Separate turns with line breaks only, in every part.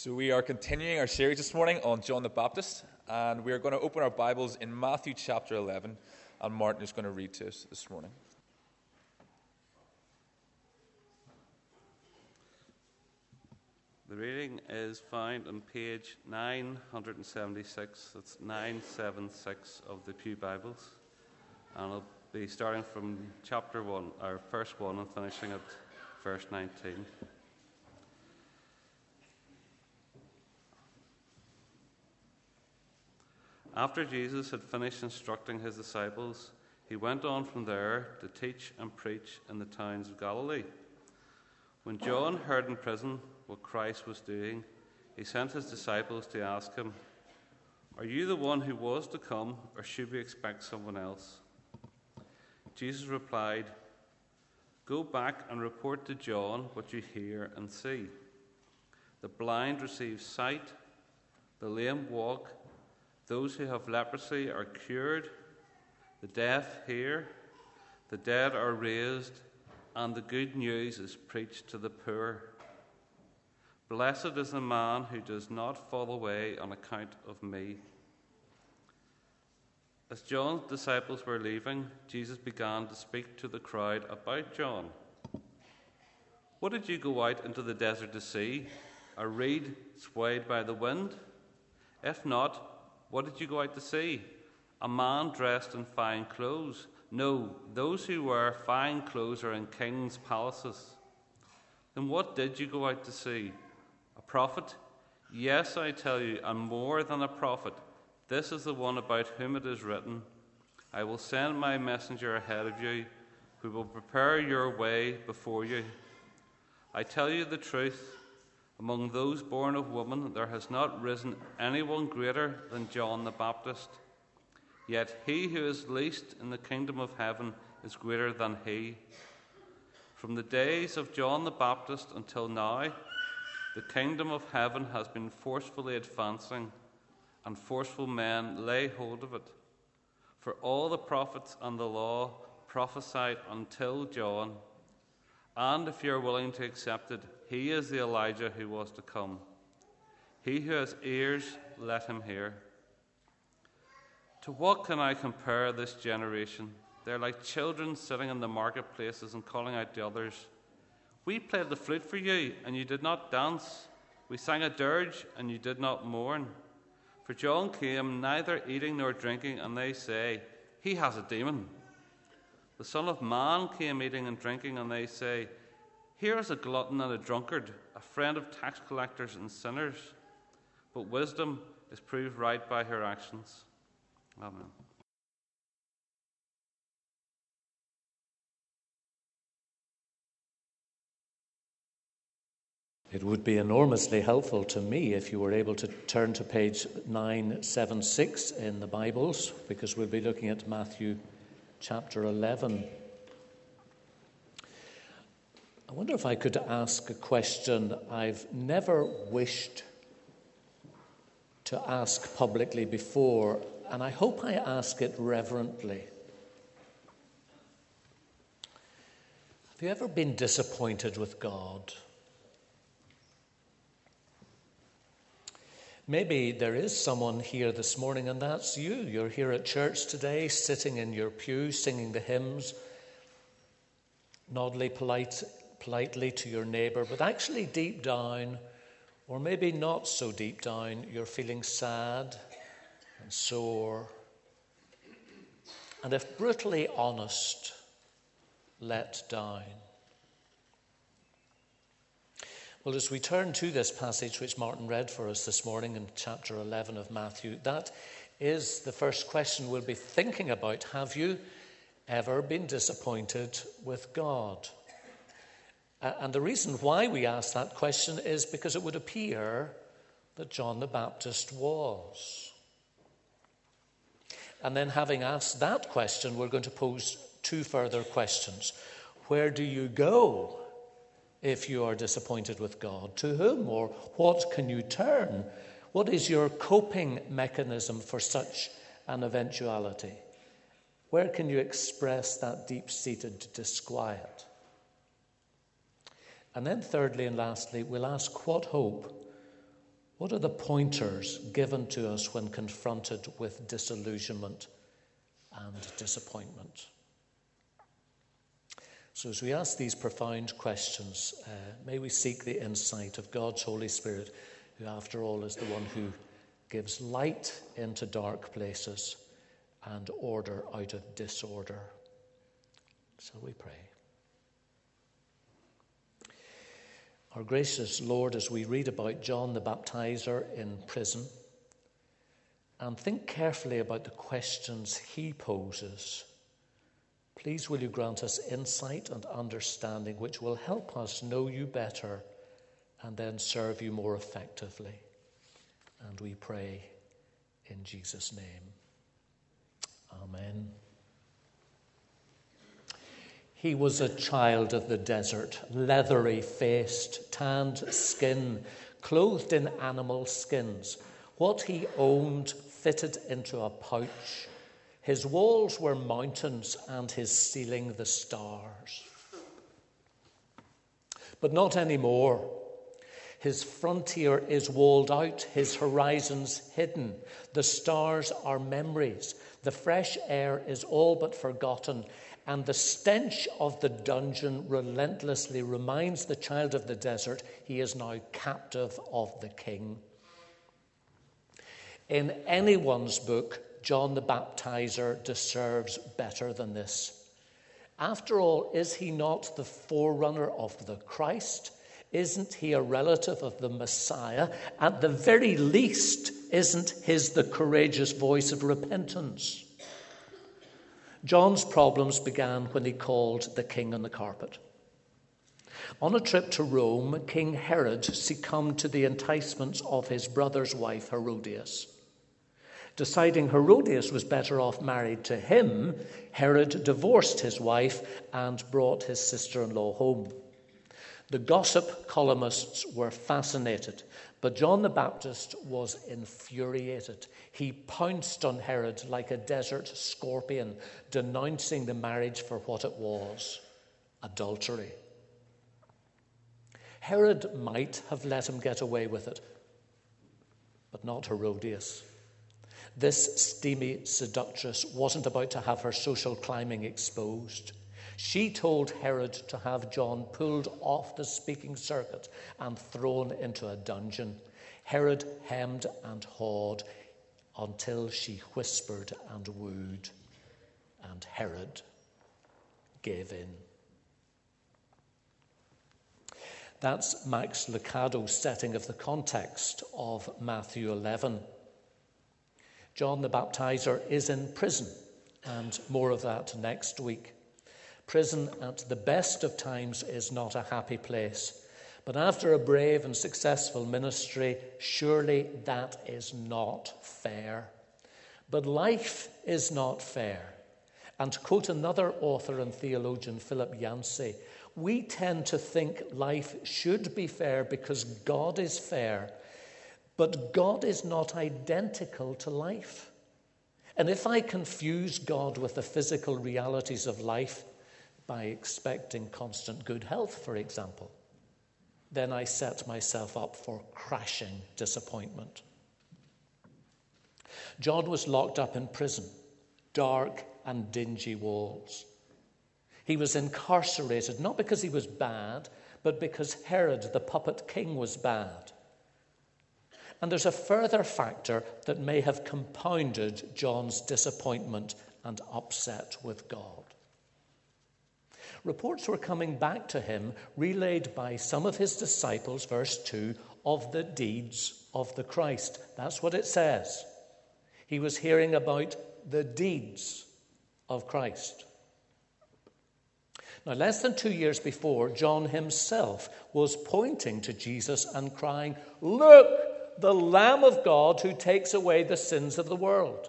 So, we are continuing our series this morning on John the Baptist, and we are going to open our Bibles in Matthew chapter 11, and Martin is going to read to us this morning.
The reading is found on page 976. That's 976 of the Pew Bibles. And I'll be starting from chapter 1, or verse 1, and finishing at verse 19. After Jesus had finished instructing his disciples, he went on from there to teach and preach in the towns of Galilee. When John heard in prison what Christ was doing, he sent his disciples to ask him, Are you the one who was to come, or should we expect someone else? Jesus replied, Go back and report to John what you hear and see. The blind receive sight, the lame walk those who have leprosy are cured, the deaf hear, the dead are raised, and the good news is preached to the poor. Blessed is the man who does not fall away on account of me. As John's disciples were leaving, Jesus began to speak to the crowd about John. What did you go out into the desert to see? A reed swayed by the wind? If not, what did you go out to see? A man dressed in fine clothes? No, those who wear fine clothes are in kings' palaces. Then what did you go out to see? A prophet? Yes, I tell you, and more than a prophet. This is the one about whom it is written I will send my messenger ahead of you, who will prepare your way before you. I tell you the truth. Among those born of woman, there has not risen anyone greater than John the Baptist. Yet he who is least in the kingdom of heaven is greater than he. From the days of John the Baptist until now, the kingdom of heaven has been forcefully advancing, and forceful men lay hold of it. For all the prophets and the law prophesied until John. And if you're willing to accept it, he is the Elijah who was to come. He who has ears, let him hear. To what can I compare this generation? They're like children sitting in the marketplaces and calling out to others, We played the flute for you, and you did not dance. We sang a dirge, and you did not mourn. For John came neither eating nor drinking, and they say, He has a demon. The Son of Man came eating and drinking, and they say, Here is a glutton and a drunkard, a friend of tax collectors and sinners. But wisdom is proved right by her actions. Amen.
It would be enormously helpful to me if you were able to turn to page 976 in the Bibles, because we'll be looking at Matthew chapter 11. I wonder if I could ask a question I've never wished to ask publicly before, and I hope I ask it reverently. Have you ever been disappointed with God? Maybe there is someone here this morning, and that's you. You're here at church today, sitting in your pew, singing the hymns, noddly polite, politely to your neighbor, but actually deep down, or maybe not so deep down, you're feeling sad and sore. And if brutally honest, let down. Well, as we turn to this passage which Martin read for us this morning in chapter 11 of Matthew, that is the first question we'll be thinking about. Have you ever been disappointed with God? And the reason why we ask that question is because it would appear that John the Baptist was. And then, having asked that question, we're going to pose two further questions. Where do you go if you are disappointed with God? To whom or what can you turn? What is your coping mechanism for such an eventuality? Where can you express that deep seated disquiet? And then, thirdly and lastly, we'll ask what hope What are the pointers given to us when confronted with disillusionment and disappointment? So, as we ask these profound questions, uh, may we seek the insight of God's Holy Spirit, who, after all, is the one who gives light into dark places and order out of disorder. So we pray. Our gracious Lord, as we read about John the Baptizer in prison, and think carefully about the questions he poses Please, will you grant us insight and understanding which will help us know you better and then serve you more effectively? And we pray in Jesus' name. Amen. He was a child of the desert, leathery faced, tanned skin, clothed in animal skins. What he owned fitted into a pouch his walls were mountains and his ceiling the stars. But not anymore. His frontier is walled out, his horizons hidden. The stars are memories. The fresh air is all but forgotten. And the stench of the dungeon relentlessly reminds the child of the desert he is now captive of the king. In anyone's book, John the Baptizer deserves better than this. After all, is he not the forerunner of the Christ? Isn't he a relative of the Messiah? At the very least, isn't his the courageous voice of repentance? John's problems began when he called the king on the carpet. On a trip to Rome, King Herod succumbed to the enticements of his brother's wife, Herodias. Deciding Herodias was better off married to him, Herod divorced his wife and brought his sister in law home. The gossip columnists were fascinated, but John the Baptist was infuriated. He pounced on Herod like a desert scorpion, denouncing the marriage for what it was adultery. Herod might have let him get away with it, but not Herodias. This steamy seductress wasn't about to have her social climbing exposed. She told Herod to have John pulled off the speaking circuit and thrown into a dungeon. Herod hemmed and hawed until she whispered and wooed, and Herod gave in. That's Max Lucado's setting of the context of Matthew 11. John the Baptizer is in prison, and more of that next week. Prison, at the best of times, is not a happy place. But after a brave and successful ministry, surely that is not fair. But life is not fair. And to quote another author and theologian, Philip Yancey, we tend to think life should be fair because God is fair but God is not identical to life. And if I confuse God with the physical realities of life by expecting constant good health, for example, then I set myself up for crashing disappointment. John was locked up in prison, dark and dingy walls. He was incarcerated not because he was bad, but because Herod, the puppet king, was bad. And there's a further factor that may have compounded John's disappointment and upset with God. Reports were coming back to him, relayed by some of his disciples, verse 2, of the deeds of the Christ. That's what it says. He was hearing about the deeds of Christ. Now, less than two years before, John himself was pointing to Jesus and crying, Look, the Lamb of God who takes away the sins of the world.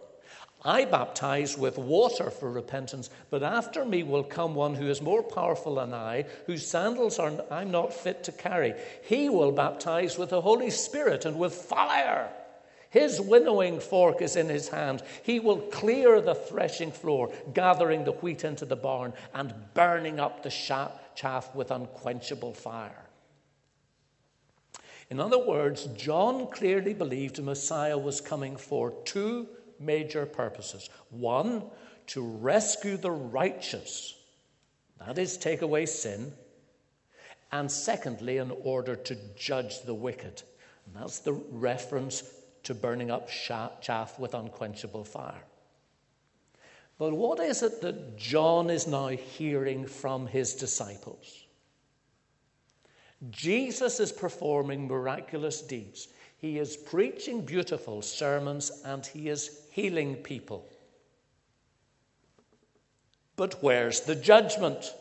I baptize with water for repentance, but after me will come one who is more powerful than I, whose sandals are, I'm not fit to carry. He will baptize with the Holy Spirit and with fire. His winnowing fork is in his hand. He will clear the threshing floor, gathering the wheat into the barn and burning up the chaff with unquenchable fire. In other words, John clearly believed the Messiah was coming for two major purposes. One, to rescue the righteous, that is, take away sin. And secondly, in order to judge the wicked. And that's the reference to burning up chaff with unquenchable fire. But what is it that John is now hearing from his disciples? Jesus is performing miraculous deeds. He is preaching beautiful sermons and he is healing people. But where's the judgment?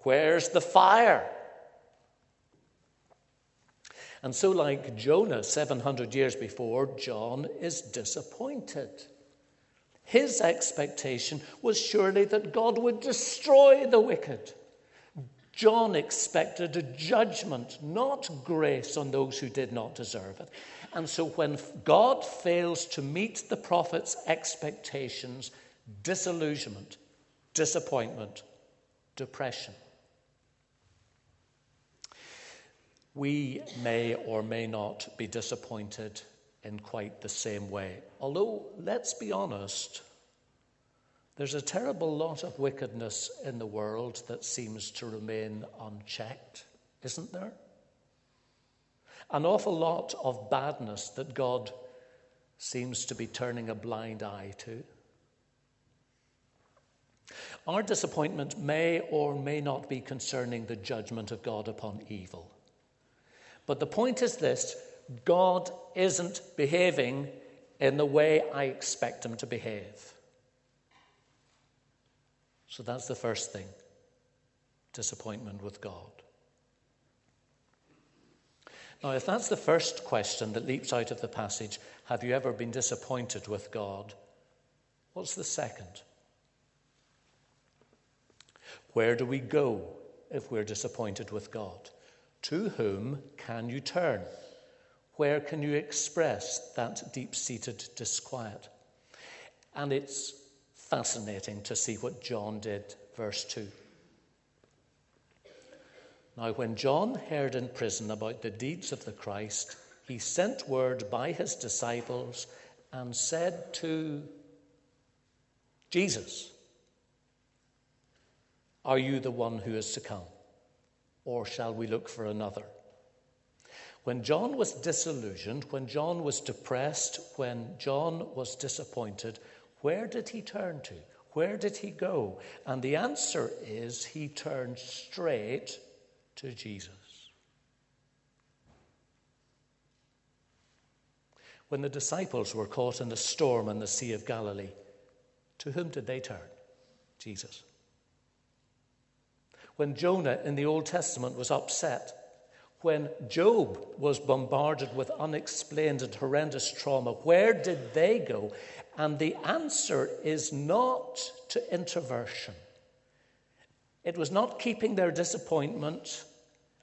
Where's the fire? And so, like Jonah 700 years before, John is disappointed. His expectation was surely that God would destroy the wicked. John expected a judgment, not grace on those who did not deserve it. And so when God fails to meet the prophet's expectations, disillusionment, disappointment, depression. We may or may not be disappointed in quite the same way. Although, let's be honest, there's a terrible lot of wickedness in the world that seems to remain unchecked, isn't there? An awful lot of badness that God seems to be turning a blind eye to. Our disappointment may or may not be concerning the judgment of God upon evil. But the point is this God isn't behaving in the way I expect him to behave. So that's the first thing disappointment with God. Now, if that's the first question that leaps out of the passage, have you ever been disappointed with God? What's the second? Where do we go if we're disappointed with God? To whom can you turn? Where can you express that deep seated disquiet? And it's fascinating to see what John did, verse 2. Now, when John heard in prison about the deeds of the Christ, he sent word by his disciples and said to Jesus, Are you the one who is to come, or shall we look for another? When John was disillusioned, when John was depressed, when John was disappointed, where did he turn to? Where did he go? And the answer is he turned straight to Jesus. When the disciples were caught in the storm in the Sea of Galilee, to whom did they turn? Jesus. When Jonah in the Old Testament was upset, when Job was bombarded with unexplained and horrendous trauma, where did they go? And the answer is not to introversion. It was not keeping their disappointment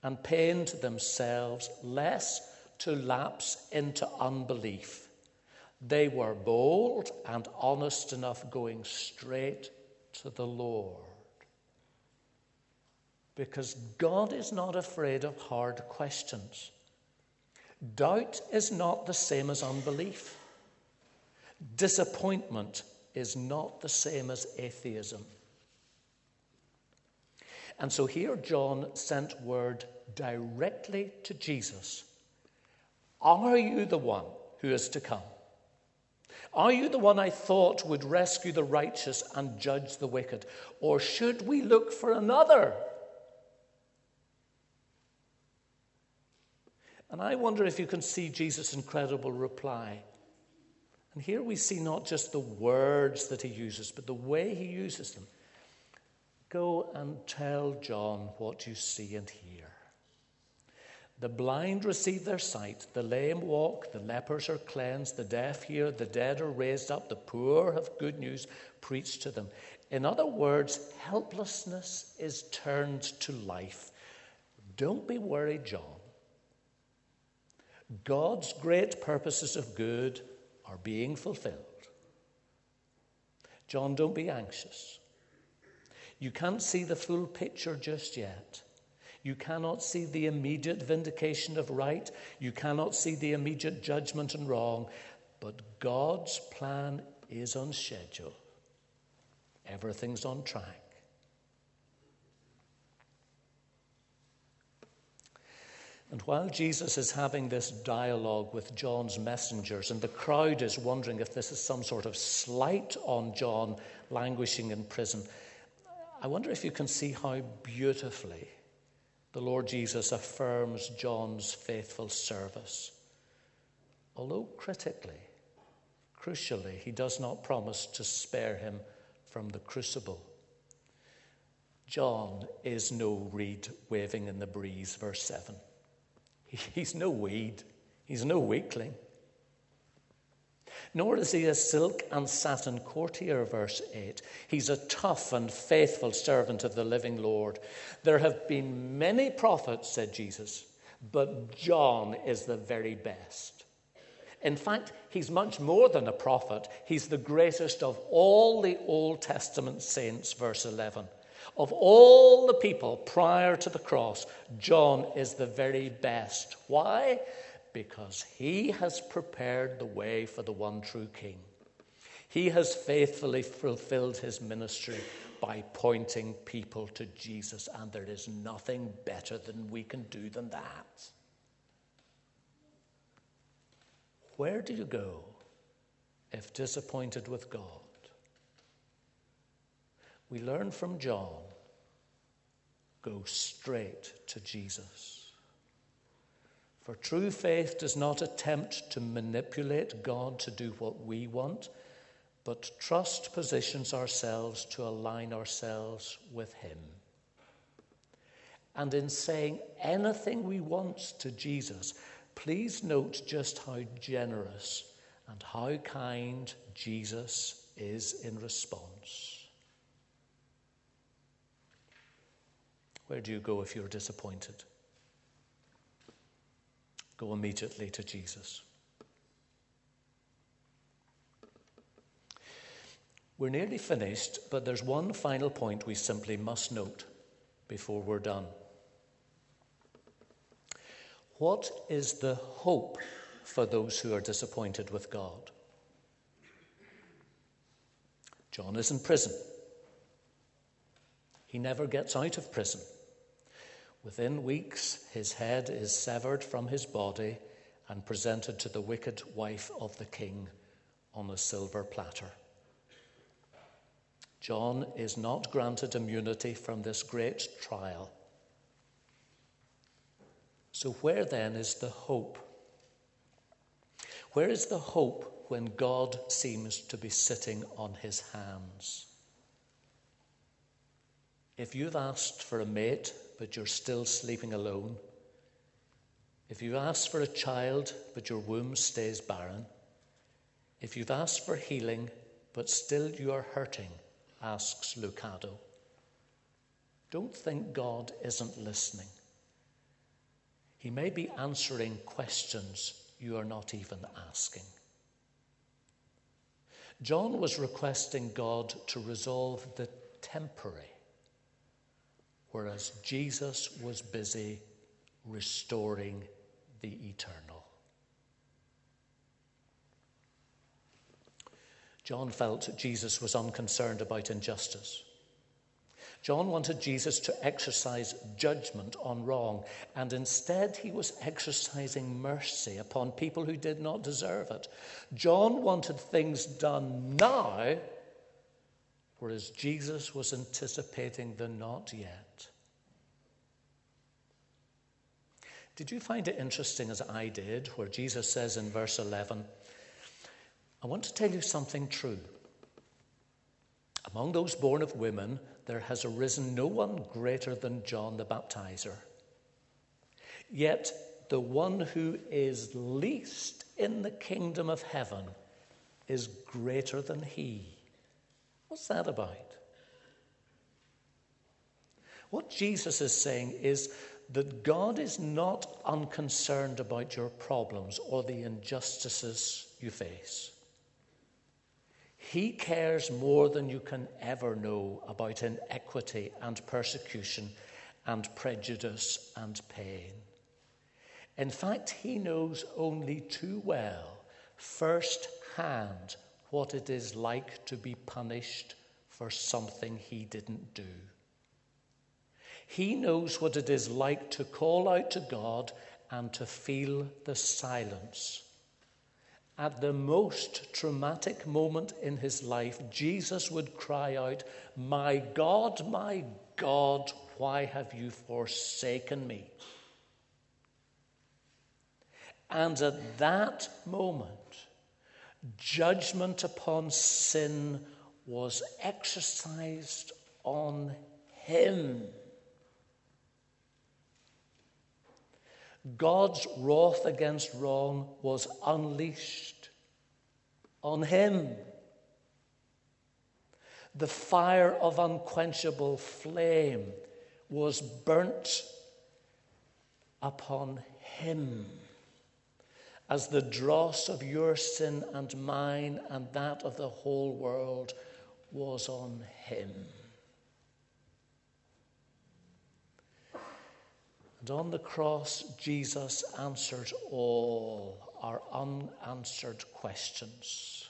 and pain to themselves, less to lapse into unbelief. They were bold and honest enough going straight to the Lord. Because God is not afraid of hard questions. Doubt is not the same as unbelief. Disappointment is not the same as atheism. And so here John sent word directly to Jesus Are you the one who is to come? Are you the one I thought would rescue the righteous and judge the wicked? Or should we look for another? And I wonder if you can see Jesus' incredible reply. And here we see not just the words that he uses, but the way he uses them. Go and tell John what you see and hear. The blind receive their sight, the lame walk, the lepers are cleansed, the deaf hear, the dead are raised up, the poor have good news preached to them. In other words, helplessness is turned to life. Don't be worried, John. God's great purposes of good are being fulfilled. John, don't be anxious. You can't see the full picture just yet. You cannot see the immediate vindication of right. You cannot see the immediate judgment and wrong. But God's plan is on schedule, everything's on track. And while Jesus is having this dialogue with John's messengers, and the crowd is wondering if this is some sort of slight on John languishing in prison, I wonder if you can see how beautifully the Lord Jesus affirms John's faithful service. Although critically, crucially, he does not promise to spare him from the crucible. John is no reed waving in the breeze, verse 7. He's no weed, he's no weakling. Nor is he a silk and satin courtier, verse 8. He's a tough and faithful servant of the living Lord. There have been many prophets, said Jesus, but John is the very best. In fact, he's much more than a prophet. He's the greatest of all the Old Testament saints, verse 11. Of all the people prior to the cross, John is the very best. Why? Because he has prepared the way for the one true King. He has faithfully fulfilled his ministry by pointing people to Jesus, and there is nothing better than we can do than that. Where do you go if disappointed with God? We learn from John go straight to Jesus. For true faith does not attempt to manipulate God to do what we want, but trust positions ourselves to align ourselves with Him. And in saying anything we want to Jesus, please note just how generous and how kind Jesus is in response. Where do you go if you're disappointed? Go immediately to Jesus. We're nearly finished, but there's one final point we simply must note before we're done. What is the hope for those who are disappointed with God? John is in prison. He never gets out of prison. Within weeks, his head is severed from his body and presented to the wicked wife of the king on a silver platter. John is not granted immunity from this great trial. So, where then is the hope? Where is the hope when God seems to be sitting on his hands? If you've asked for a mate but you're still sleeping alone, if you've asked for a child but your womb stays barren, if you've asked for healing but still you are hurting, asks Lucado, don't think God isn't listening. He may be answering questions you are not even asking. John was requesting God to resolve the temporary whereas Jesus was busy restoring the eternal. John felt Jesus was unconcerned about injustice. John wanted Jesus to exercise judgment on wrong, and instead he was exercising mercy upon people who did not deserve it. John wanted things done now whereas Jesus was anticipating the not yet. Did you find it interesting, as I did, where Jesus says in verse 11, I want to tell you something true. Among those born of women, there has arisen no one greater than John the Baptizer. Yet the one who is least in the kingdom of heaven is greater than he. What's that about? What Jesus is saying is that God is not unconcerned about your problems or the injustices you face. He cares more than you can ever know about inequity and persecution, and prejudice and pain. In fact, he knows only too well, first hand, what it is like to be punished for something he didn't do. He knows what it is like to call out to God and to feel the silence. At the most traumatic moment in his life, Jesus would cry out, My God, my God, why have you forsaken me? And at that moment, judgment upon sin was exercised on him. God's wrath against wrong was unleashed on him. The fire of unquenchable flame was burnt upon him as the dross of your sin and mine and that of the whole world was on him. And on the cross, Jesus answered all our unanswered questions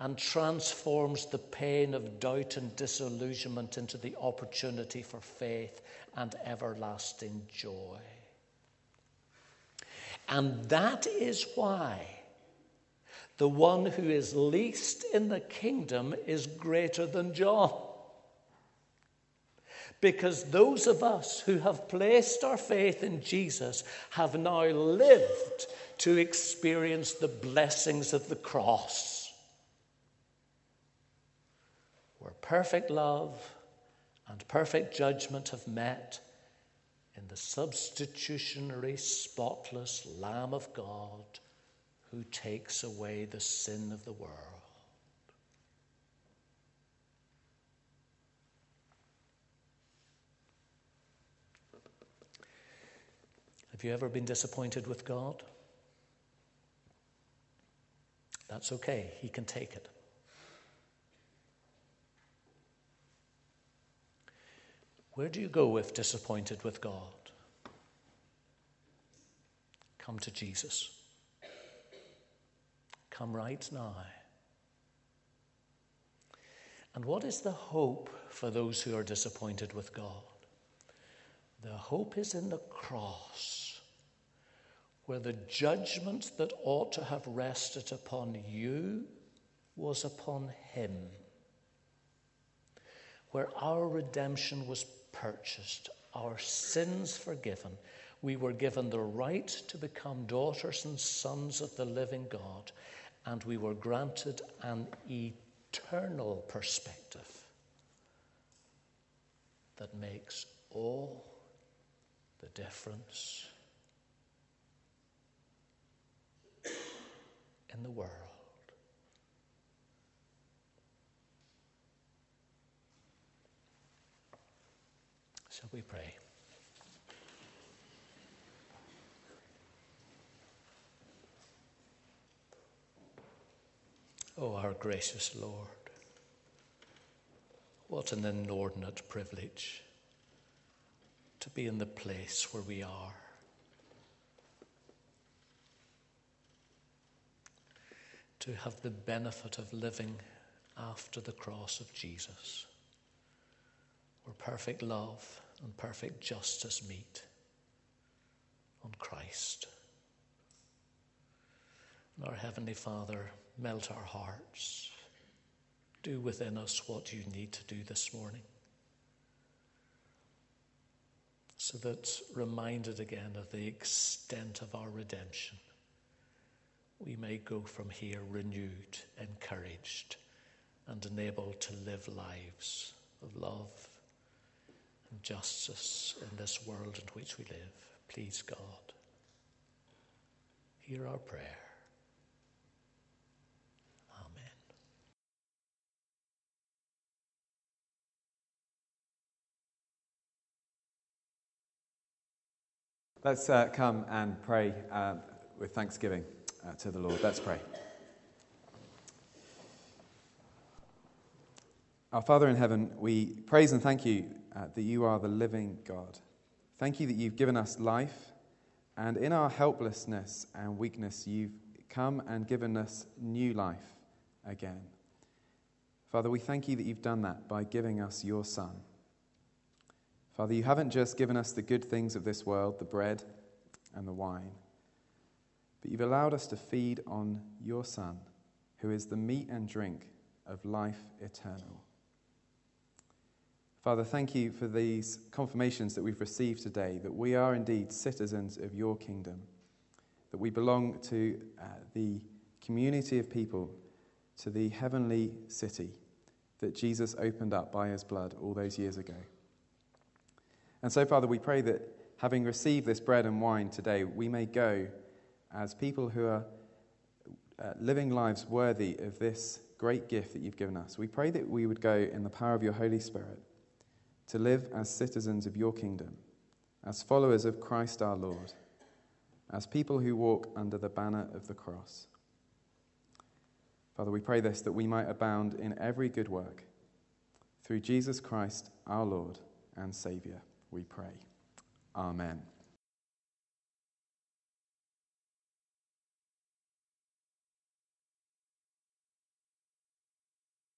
and transforms the pain of doubt and disillusionment into the opportunity for faith and everlasting joy. And that is why the one who is least in the kingdom is greater than John. Because those of us who have placed our faith in Jesus have now lived to experience the blessings of the cross, where perfect love and perfect judgment have met in the substitutionary, spotless Lamb of God who takes away the sin of the world. Have you ever been disappointed with God? That's okay, He can take it. Where do you go if disappointed with God? Come to Jesus. Come right now. And what is the hope for those who are disappointed with God? The hope is in the cross, where the judgment that ought to have rested upon you was upon Him, where our redemption was purchased, our sins forgiven. We were given the right to become daughters and sons of the living God, and we were granted an eternal perspective that makes all the difference in the world. Shall we pray? Oh, our gracious Lord, what an inordinate privilege to be in the place where we are. To have the benefit of living after the cross of Jesus, where perfect love and perfect justice meet on Christ. And our Heavenly Father, melt our hearts. Do within us what you need to do this morning. So that, reminded again of the extent of our redemption, we may go from here renewed, encouraged, and enabled to live lives of love justice in this world in which we live. Please, God, hear our prayer. Amen.
Let's uh, come and pray uh, with thanksgiving uh, to the Lord. Let's pray. Our Father in heaven, we praise and thank you uh, that you are the living God, Thank you that you've given us life, and in our helplessness and weakness, you've come and given us new life again. Father, we thank you that you've done that by giving us your Son. Father, you haven't just given us the good things of this world, the bread and the wine, but you've allowed us to feed on your Son, who is the meat and drink of life eternal. Father, thank you for these confirmations that we've received today that we are indeed citizens of your kingdom, that we belong to uh, the community of people, to the heavenly city that Jesus opened up by his blood all those years ago. And so, Father, we pray that having received this bread and wine today, we may go as people who are uh, living lives worthy of this great gift that you've given us. We pray that we would go in the power of your Holy Spirit to live as citizens of your kingdom, as followers of Christ our Lord, as people who walk under the banner of the cross. Father, we pray this that we might abound in every good work. Through Jesus Christ our Lord and Saviour, we pray. Amen.